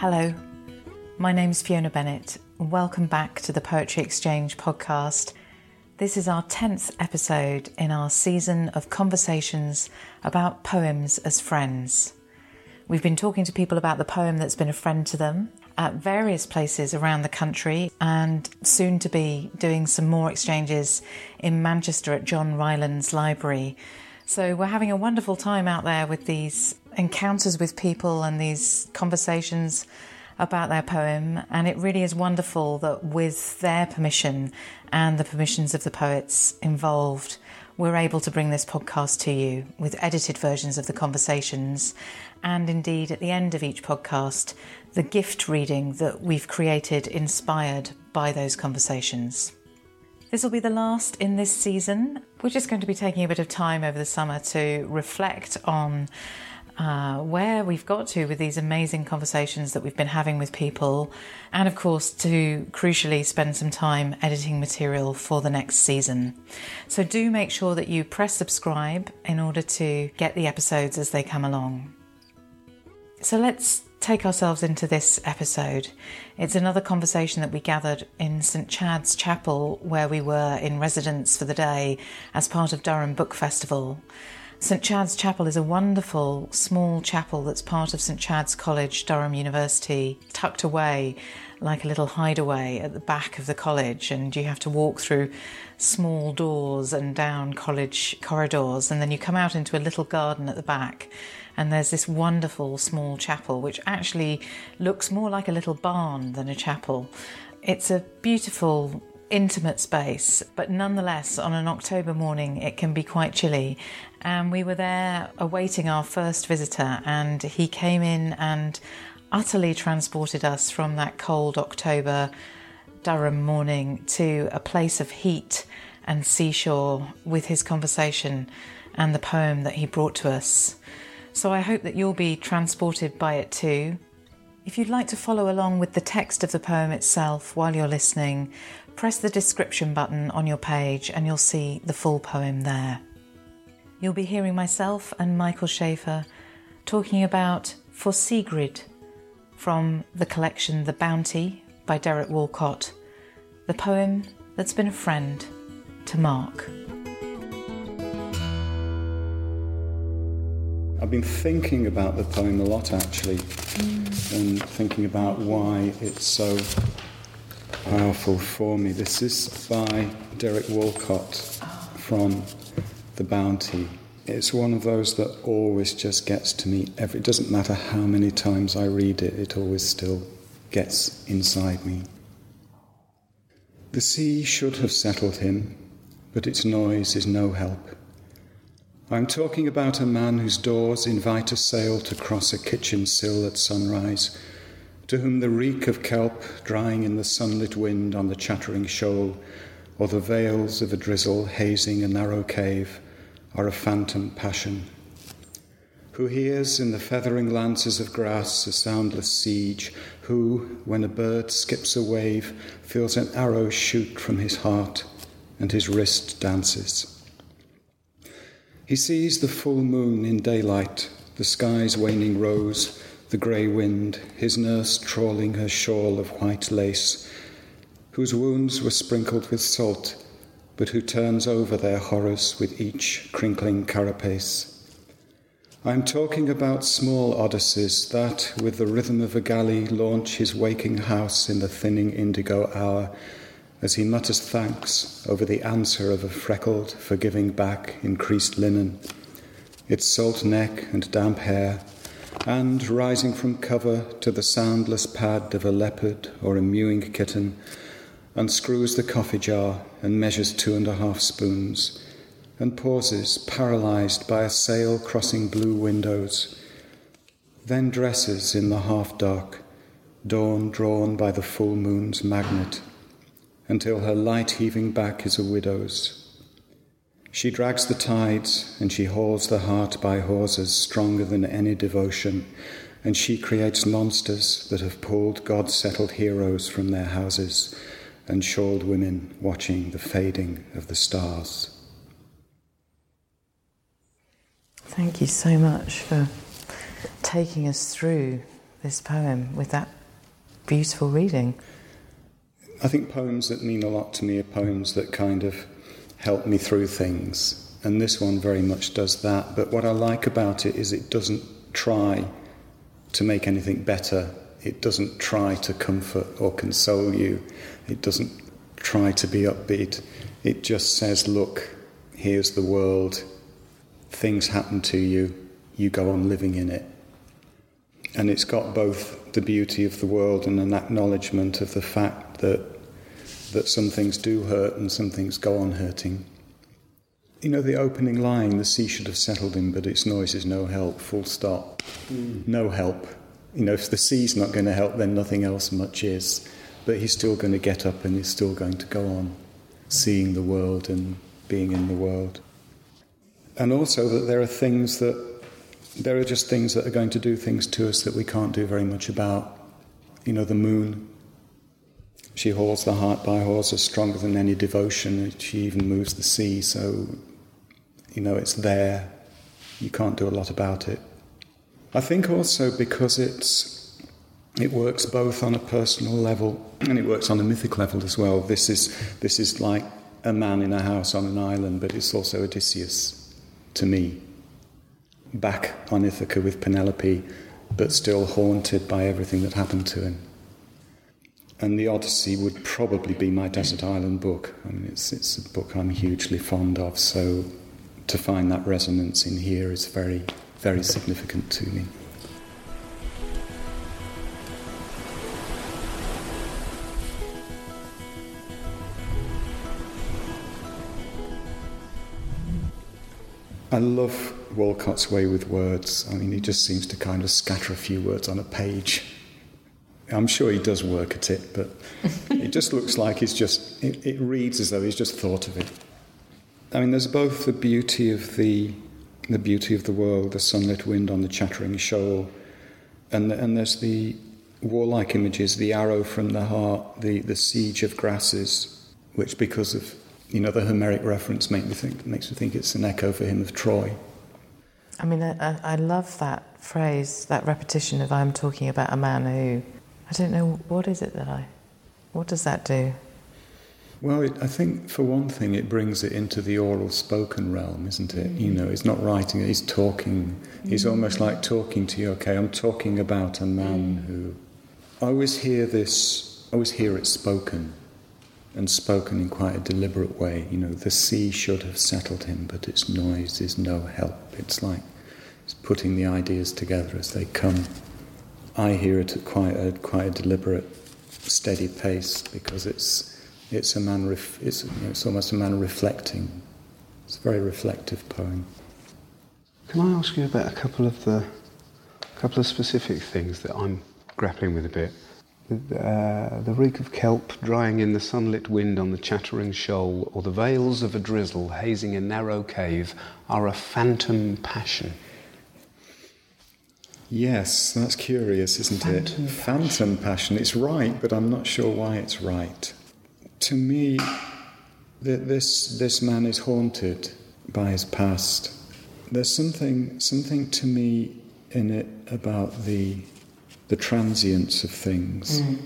Hello, my name is Fiona Bennett. Welcome back to the Poetry Exchange podcast. This is our 10th episode in our season of conversations about poems as friends. We've been talking to people about the poem that's been a friend to them at various places around the country and soon to be doing some more exchanges in Manchester at John Rylands Library. So we're having a wonderful time out there with these encounters with people and these conversations about their poem. And it really is wonderful that with their permission and the permissions of the poets involved, we're able to bring this podcast to you with edited versions of the conversations. And indeed, at the end of each podcast, the gift reading that we've created inspired by those conversations. This will be the last in this season. We're just going to be taking a bit of time over the summer to reflect on uh, where we've got to with these amazing conversations that we've been having with people, and of course, to crucially spend some time editing material for the next season. So, do make sure that you press subscribe in order to get the episodes as they come along. So, let's take ourselves into this episode. It's another conversation that we gathered in St Chad's Chapel, where we were in residence for the day as part of Durham Book Festival. St Chad's Chapel is a wonderful small chapel that's part of St Chad's College, Durham University, tucked away like a little hideaway at the back of the college, and you have to walk through small doors and down college corridors, and then you come out into a little garden at the back. And there's this wonderful small chapel which actually looks more like a little barn than a chapel. It's a beautiful intimate space, but nonetheless, on an October morning, it can be quite chilly. And we were there awaiting our first visitor, and he came in and utterly transported us from that cold October Durham morning to a place of heat and seashore with his conversation and the poem that he brought to us. So I hope that you'll be transported by it too. If you'd like to follow along with the text of the poem itself while you're listening, press the description button on your page and you'll see the full poem there. You'll be hearing myself and Michael Schaeffer talking about For Sigrid from the collection The Bounty by Derek Walcott, the poem that's been a friend to Mark. I've been thinking about the poem a lot actually, mm. and thinking about why it's so powerful for me. This is by Derek Walcott from The Bounty. It's one of those that always just gets to me. Every, it doesn't matter how many times I read it, it always still gets inside me. The sea should have settled him, but its noise is no help. I'm talking about a man whose doors invite a sail to cross a kitchen sill at sunrise, to whom the reek of kelp drying in the sunlit wind on the chattering shoal, or the veils of a drizzle hazing a narrow cave, are a phantom passion. Who hears in the feathering lances of grass a soundless siege, who, when a bird skips a wave, feels an arrow shoot from his heart, and his wrist dances. He sees the full moon in daylight, the sky's waning rose, the grey wind, his nurse trawling her shawl of white lace, whose wounds were sprinkled with salt, but who turns over their horrors with each crinkling carapace. I am talking about small Odysseys that, with the rhythm of a galley, launch his waking house in the thinning indigo hour as he mutters thanks over the answer of a freckled, forgiving back in creased linen, its salt neck and damp hair, and, rising from cover to the soundless pad of a leopard or a mewing kitten, unscrews the coffee jar and measures two and a half spoons, and pauses, paralyzed by a sail crossing blue windows, then dresses in the half dark, dawn drawn by the full moon's magnet until her light heaving back is a widow's. She drags the tides, and she hauls the heart by hawsers stronger than any devotion, and she creates monsters that have pulled God settled heroes from their houses and shawled women watching the fading of the stars. Thank you so much for taking us through this poem with that beautiful reading? I think poems that mean a lot to me are poems that kind of help me through things. And this one very much does that. But what I like about it is it doesn't try to make anything better. It doesn't try to comfort or console you. It doesn't try to be upbeat. It just says, look, here's the world. Things happen to you. You go on living in it. And it's got both the beauty of the world and an acknowledgement of the fact that, that some things do hurt and some things go on hurting. You know, the opening line, the sea should have settled him, but its noise is no help, full stop. Mm. No help. You know, if the sea's not going to help, then nothing else much is. But he's still going to get up and he's still going to go on seeing the world and being in the world. And also that there are things that, there are just things that are going to do things to us that we can't do very much about. You know, the moon. She holds the heart by hawsers stronger than any devotion. She even moves the sea, so you know, it's there. You can't do a lot about it. I think also because it's it works both on a personal level and it works on a mythic level as well. This is this is like a man in a house on an island, but it's also Odysseus to me. Back on Ithaca with Penelope, but still haunted by everything that happened to him. And the Odyssey would probably be my desert island book. I mean, it's, it's a book I'm hugely fond of, so to find that resonance in here is very, very significant to me. I love Walcott's way with words. I mean, he just seems to kind of scatter a few words on a page. I'm sure he does work at it, but it just looks like he's just, it, it reads as though he's just thought of it. I mean, there's both the beauty of the the beauty of the world, the sunlit wind on the chattering shoal, and the, and there's the warlike images, the arrow from the heart, the the siege of grasses, which because of you know the Homeric reference make me think makes me think it's an echo for him of Troy. I mean, I, I love that phrase, that repetition of "I'm talking about a man who." I don't know what is it that I. What does that do? Well, it, I think for one thing, it brings it into the oral spoken realm, isn't it? Mm. You know, he's not writing it; he's talking. Mm. He's almost like talking to you. Okay, I'm talking about a man mm. who. I always hear this. I always hear it spoken, and spoken in quite a deliberate way. You know, the sea should have settled him, but its noise is no help. It's like it's putting the ideas together as they come. I hear it at quite a quite a deliberate, steady pace because it's it's a man. Ref- it's, you know, it's almost a man reflecting. It's a very reflective poem. Can I ask you about a couple of the couple of specific things that I'm grappling with a bit? Uh, the reek of kelp drying in the sunlit wind on the chattering shoal, or the veils of a drizzle hazing a narrow cave, are a phantom passion. Yes, that's curious, isn't phantom it? Passion. Phantom passion. It's right, but I'm not sure why it's right to me, this, this man is haunted by his past. There's something, something to me in it about the, the transience of things. Mm.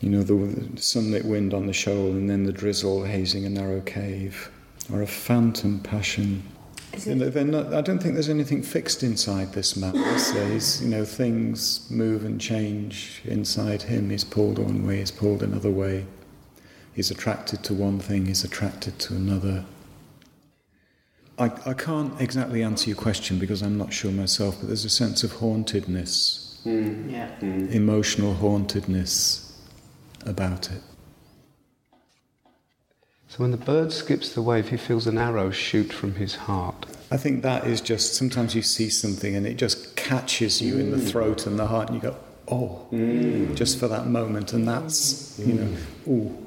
You know, the sunlit wind on the shoal and then the drizzle hazing a narrow cave, or a phantom passion. You know, not, I don't think there's anything fixed inside this man. He's, you know, things move and change inside him. He's pulled one way, he's pulled another way. He's attracted to one thing, he's attracted to another. I, I can't exactly answer your question because I'm not sure myself, but there's a sense of hauntedness, mm. Yeah. Mm. emotional hauntedness about it. So when the bird skips the wave, he feels an arrow shoot from his heart. I think that is just sometimes you see something and it just catches you mm. in the mm. throat and the heart, and you go, oh, mm. just for that moment, and that's, you know, ooh.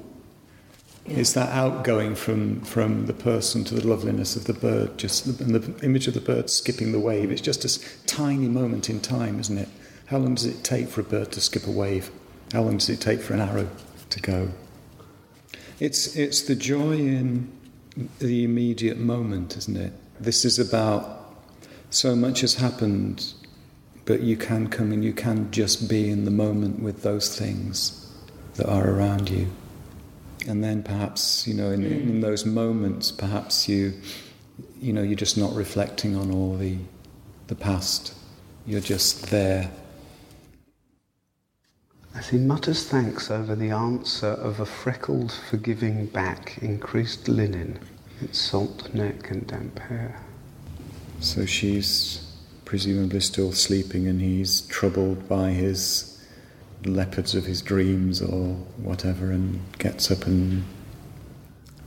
It's that outgoing from, from the person to the loveliness of the bird, just the, and the image of the bird skipping the wave. It's just a tiny moment in time, isn't it? How long does it take for a bird to skip a wave? How long does it take for an arrow to go? It's, it's the joy in the immediate moment, isn't it? This is about so much has happened but you can come and you can just be in the moment with those things that are around you. And then perhaps, you know, in, in those moments, perhaps you, you know, you're just not reflecting on all the, the past. You're just there. As he mutters thanks over the answer of a freckled, forgiving back, increased linen, its salt neck and damp hair. So she's presumably still sleeping, and he's troubled by his leopards of his dreams or whatever, and gets up and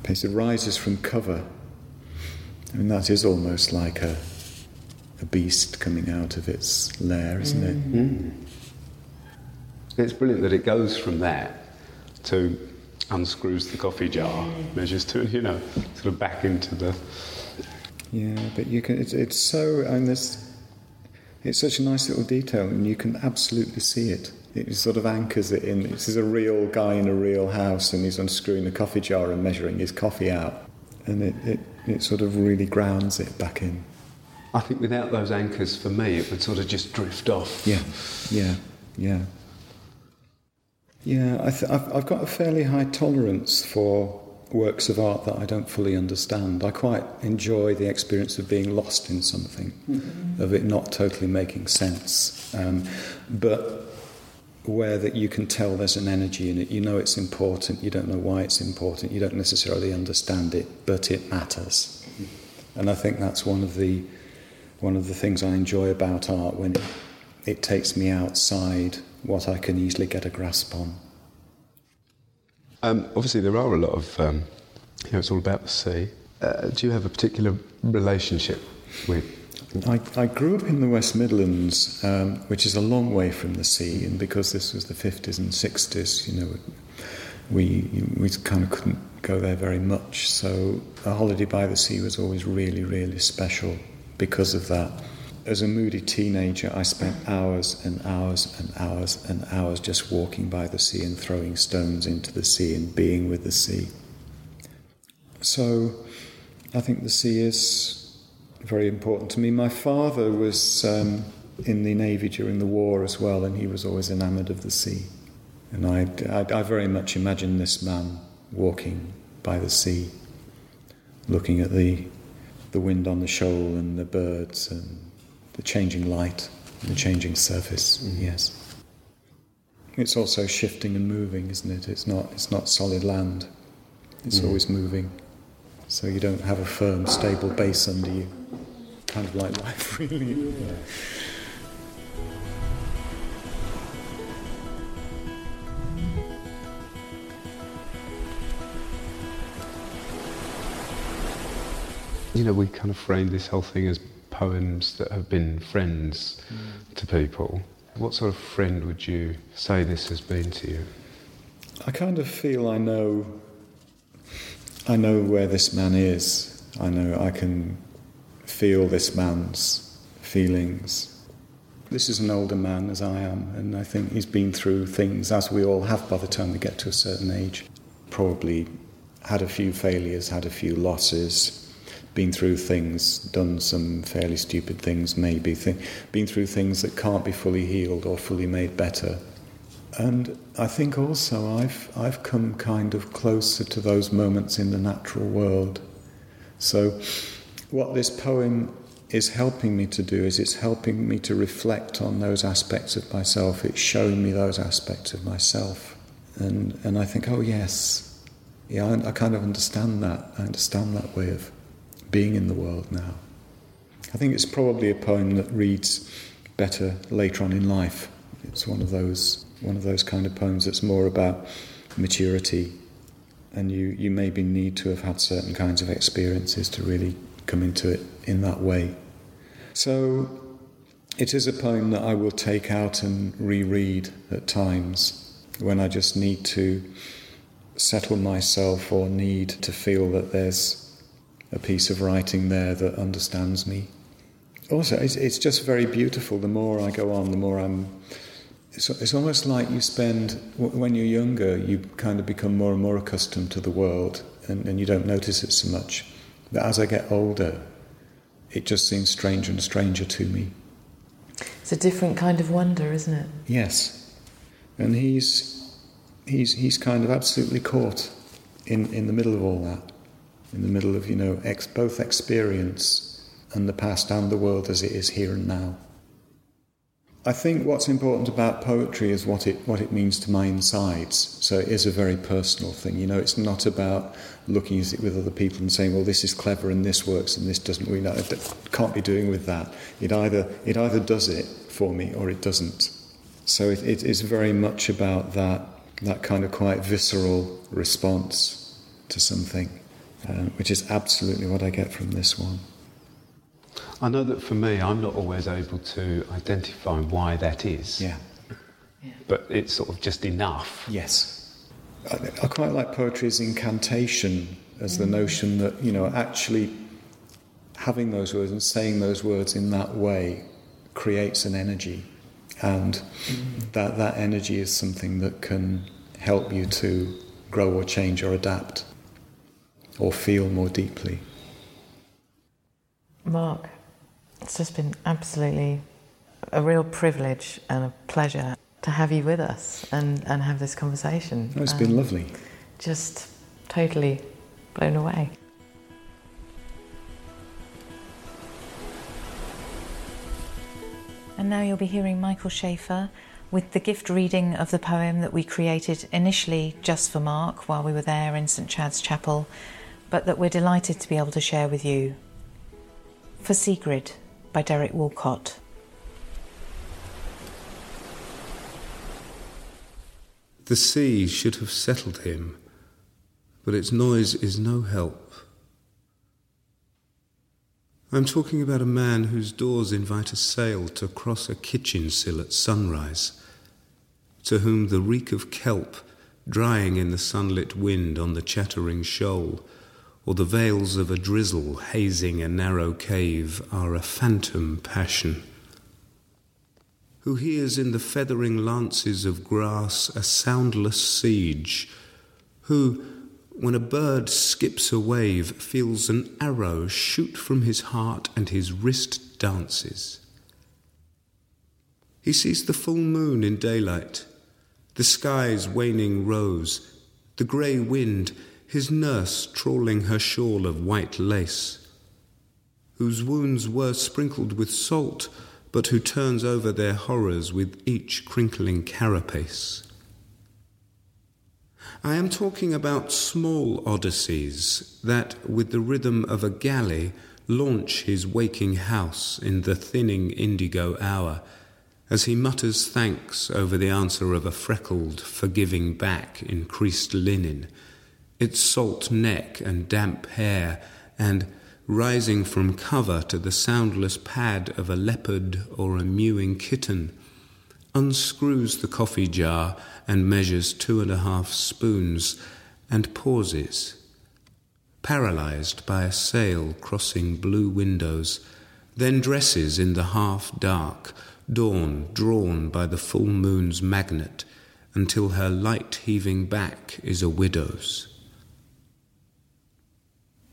basically rises from cover. I mean, that is almost like a, a beast coming out of its lair, isn't it? Mm. Mm. It's brilliant that it goes from that to unscrews the coffee jar, measures to, you know, sort of back into the. Yeah, but you can. It's, it's so. and this. It's such a nice little detail, and you can absolutely see it. It sort of anchors it in. This is a real guy in a real house, and he's unscrewing the coffee jar and measuring his coffee out, and it, it, it sort of really grounds it back in. I think without those anchors, for me, it would sort of just drift off. Yeah, yeah, yeah. Yeah, I th- I've, I've got a fairly high tolerance for works of art that I don't fully understand. I quite enjoy the experience of being lost in something, mm-hmm. of it not totally making sense. Um, but where that you can tell there's an energy in it, you know it's important, you don't know why it's important, you don't necessarily understand it, but it matters. And I think that's one of the one of the things I enjoy about art when it, it takes me outside what I can easily get a grasp on. Um, obviously, there are a lot of, um, you know, it's all about the sea. Uh, do you have a particular relationship with? I, I grew up in the West Midlands, um, which is a long way from the sea, and because this was the 50s and 60s, you know, we, we kind of couldn't go there very much. So a holiday by the sea was always really, really special because of that. As a moody teenager, I spent hours and hours and hours and hours just walking by the sea and throwing stones into the sea and being with the sea. So I think the sea is very important to me. My father was um, in the Navy during the war as well, and he was always enamoured of the sea. And I, I, I very much imagine this man walking by the sea, looking at the, the wind on the shoal and the birds and the changing light, the changing surface. Mm-hmm. Yes. It's also shifting and moving, isn't it? It's not. It's not solid land. It's mm. always moving. So you don't have a firm, stable base under you. Kind of like life, really. Yeah. You know, we kind of frame this whole thing as poems that have been friends mm. to people. What sort of friend would you say this has been to you? I kind of feel I know I know where this man is. I know I can feel this man's feelings. This is an older man as I am, and I think he's been through things as we all have by the time we get to a certain age. Probably had a few failures, had a few losses, been through things, done some fairly stupid things, maybe, th- been through things that can't be fully healed or fully made better. And I think also I've, I've come kind of closer to those moments in the natural world. So, what this poem is helping me to do is it's helping me to reflect on those aspects of myself. It's showing me those aspects of myself. And, and I think, oh, yes, yeah, I, I kind of understand that. I understand that way of being in the world now. I think it's probably a poem that reads better later on in life. It's one of those one of those kind of poems that's more about maturity, and you you maybe need to have had certain kinds of experiences to really come into it in that way. So it is a poem that I will take out and reread at times when I just need to settle myself or need to feel that there's a piece of writing there that understands me. Also, it's, it's just very beautiful. The more I go on, the more I'm. It's, it's almost like you spend, when you're younger, you kind of become more and more accustomed to the world and, and you don't notice it so much. But as I get older, it just seems stranger and stranger to me. It's It's a different kind of wonder, isn't it? Yes, and he's he's he's kind of absolutely caught in in the middle of all that, in the middle of you know ex, both experience and the past and the world as it is here and now. I think what's important about poetry is what it what it means to my insides. So it is a very personal thing. You know, it's not about looking at it with other people and saying, "Well, this is clever and this works and this doesn't." We know it can't be doing with that. It either it either does it for me or it doesn't. So it, it is very much about that that kind of quite visceral response to something, uh, which is absolutely what I get from this one. I know that for me, I'm not always able to identify why that is. Yeah. But it's sort of just enough. Yes. I, I quite like poetry's incantation as the notion that, you know, actually having those words and saying those words in that way creates an energy. And that, that energy is something that can help you to grow or change or adapt or feel more deeply. Mark, it's just been absolutely a real privilege and a pleasure to have you with us and, and have this conversation. Oh, it's um, been lovely. Just totally blown away. And now you'll be hearing Michael Schaeffer with the gift reading of the poem that we created initially just for Mark while we were there in St Chad's Chapel, but that we're delighted to be able to share with you. For Sigrid by Derek Walcott. The sea should have settled him, but its noise is no help. I'm talking about a man whose doors invite a sail to cross a kitchen sill at sunrise, to whom the reek of kelp drying in the sunlit wind on the chattering shoal or the veils of a drizzle hazing a narrow cave are a phantom passion. Who hears in the feathering lances of grass a soundless siege, who, when a bird skips a wave, feels an arrow shoot from his heart and his wrist dances. He sees the full moon in daylight, the sky's waning rose, the grey wind his nurse trawling her shawl of white lace, whose wounds were sprinkled with salt, but who turns over their horrors with each crinkling carapace. I am talking about small odysseys that, with the rhythm of a galley, launch his waking house in the thinning indigo hour, as he mutters thanks over the answer of a freckled, forgiving back in creased linen its salt neck and damp hair, and, rising from cover to the soundless pad of a leopard or a mewing kitten, unscrews the coffee jar and measures two and a half spoons, and pauses, paralyzed by a sail crossing blue windows, then dresses in the half dark, dawn drawn by the full moon's magnet, until her light heaving back is a widow's.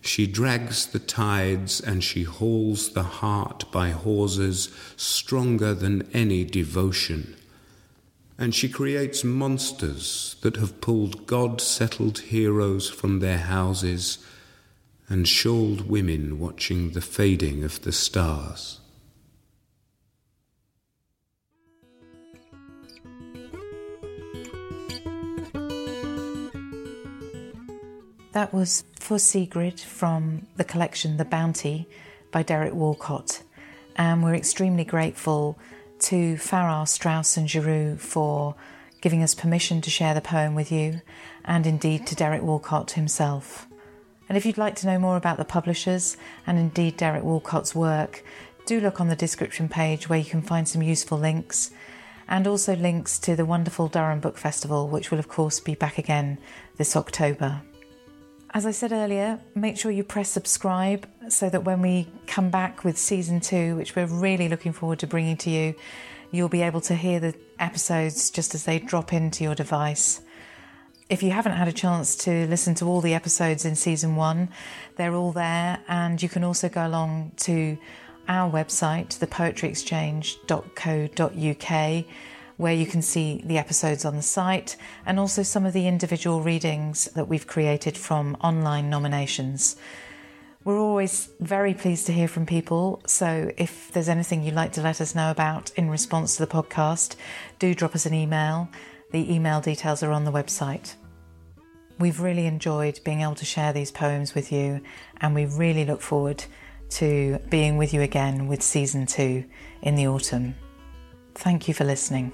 She drags the tides and she hauls the heart by hawsers stronger than any devotion. And she creates monsters that have pulled God settled heroes from their houses and shawled women watching the fading of the stars. That was for Sigrid from the collection The Bounty by Derek Walcott. And we're extremely grateful to Farrar, Straus, and Giroux for giving us permission to share the poem with you, and indeed to Derek Walcott himself. And if you'd like to know more about the publishers and indeed Derek Walcott's work, do look on the description page where you can find some useful links and also links to the wonderful Durham Book Festival, which will, of course, be back again this October. As I said earlier, make sure you press subscribe so that when we come back with season two, which we're really looking forward to bringing to you, you'll be able to hear the episodes just as they drop into your device. If you haven't had a chance to listen to all the episodes in season one, they're all there, and you can also go along to our website, thepoetryexchange.co.uk, where you can see the episodes on the site and also some of the individual readings that we've created from online nominations. We're always very pleased to hear from people, so if there's anything you'd like to let us know about in response to the podcast, do drop us an email. The email details are on the website. We've really enjoyed being able to share these poems with you, and we really look forward to being with you again with season two in the autumn. Thank you for listening.